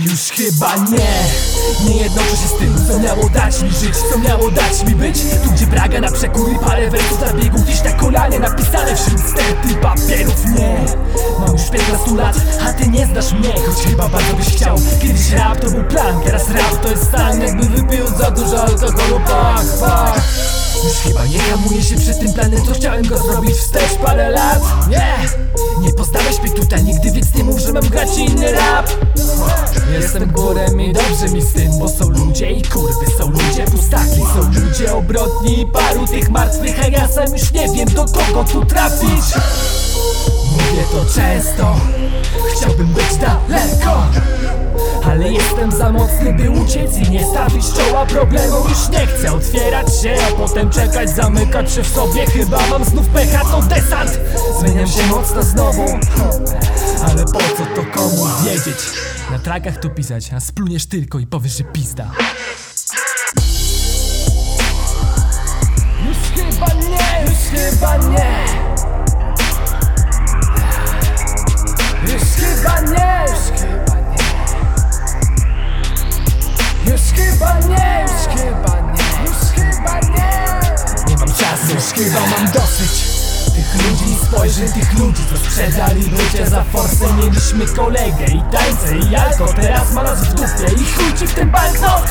Już chyba nie. Nie jednoczę się z tym, co miało dać mi żyć Co miało dać mi być. Tu gdzie Praga na przekór i parę wersów na biegu Gdzieś na kolanie napisane wśród sterty papierów Nie, mam już 15 lat, a ty nie znasz mnie Choć chyba bardzo byś chciał. Kiedyś rap to był plan, teraz rap to jest stan Jakby wypił za dużo alkoholu, pak, pak już chyba nie hamuję się przed tym planem, co chciałem go zrobić wstecz parę lat. Nie, nie postawiać mnie tutaj nigdy, więc nie mów, że mam grać inny rap. Jestem górem i dobrze mi z tym, bo są ludzie i kurwy Są ludzie pustaki, są ludzie obrotni i paru tych martwych A ja sam już nie wiem do kogo tu trafić. Mówię to często, chciałbym być daleko ale jestem za mocny, by uciec i nie stawić czoła problemom. Już nie chcę otwierać się, a potem czekać, zamykać się w sobie. Chyba mam znów pecha, to desant. Zmieniam się mocno znowu. Ale po co to komu wiedzieć? Na trakach to pisać, a spluniesz tylko i powiesz, że pizda już chyba mam dosyć. Tych ludzi i spojrzeń tych ludzi Co sprzedali życie za forsę. Mieliśmy kolegę i tańce i alko. Teraz ma nas w dupie i chuj ci w ten banknot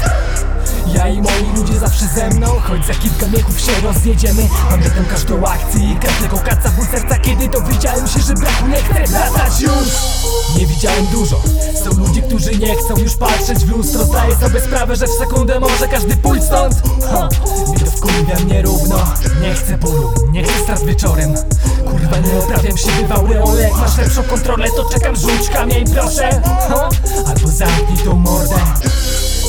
ja i moi ludzie zawsze ze mną. Choć za kilka miechów się rozjedziemy. Pamiętam każdą akcję i każdego kaca ból serca. Kiedy dowiedziałem się, że braku nie chcę wracać już. Nie widziałem dużo. Są ludzie, którzy nie chcą już patrzeć w lustro. Zdaję sobie sprawę, że w sekundę może każdy pójść stąd. Ha, Nie chcę bólu, nie chcę strat wieczorem. Kurwa nie oprawiam się bywały ole. Jak masz lepszą kontrolę to czekam rzuć kamień proszę. Albo zamknij tą mordę.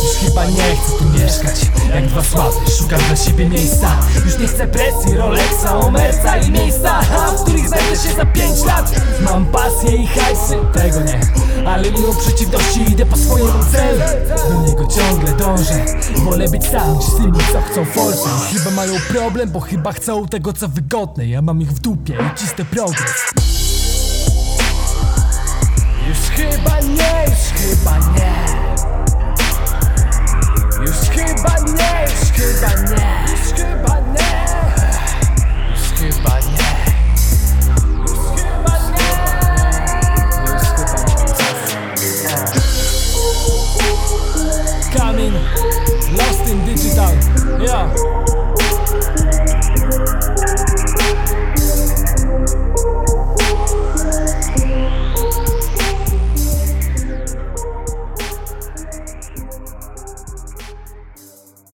Już chyba nie chcę tu mieszkać. Jak dwa słaby, szukam dla siebie miejsca. Już nie chcę presji, Rolexa, Omerca i miejsca celu Do niego ciągle dążę. Wolę być sam, ci syni co chcą forsy chyba mają problem, bo chyba chcą tego co wygodne. Ja mam ich w dupie i cisnę progres. Już chyba nie, już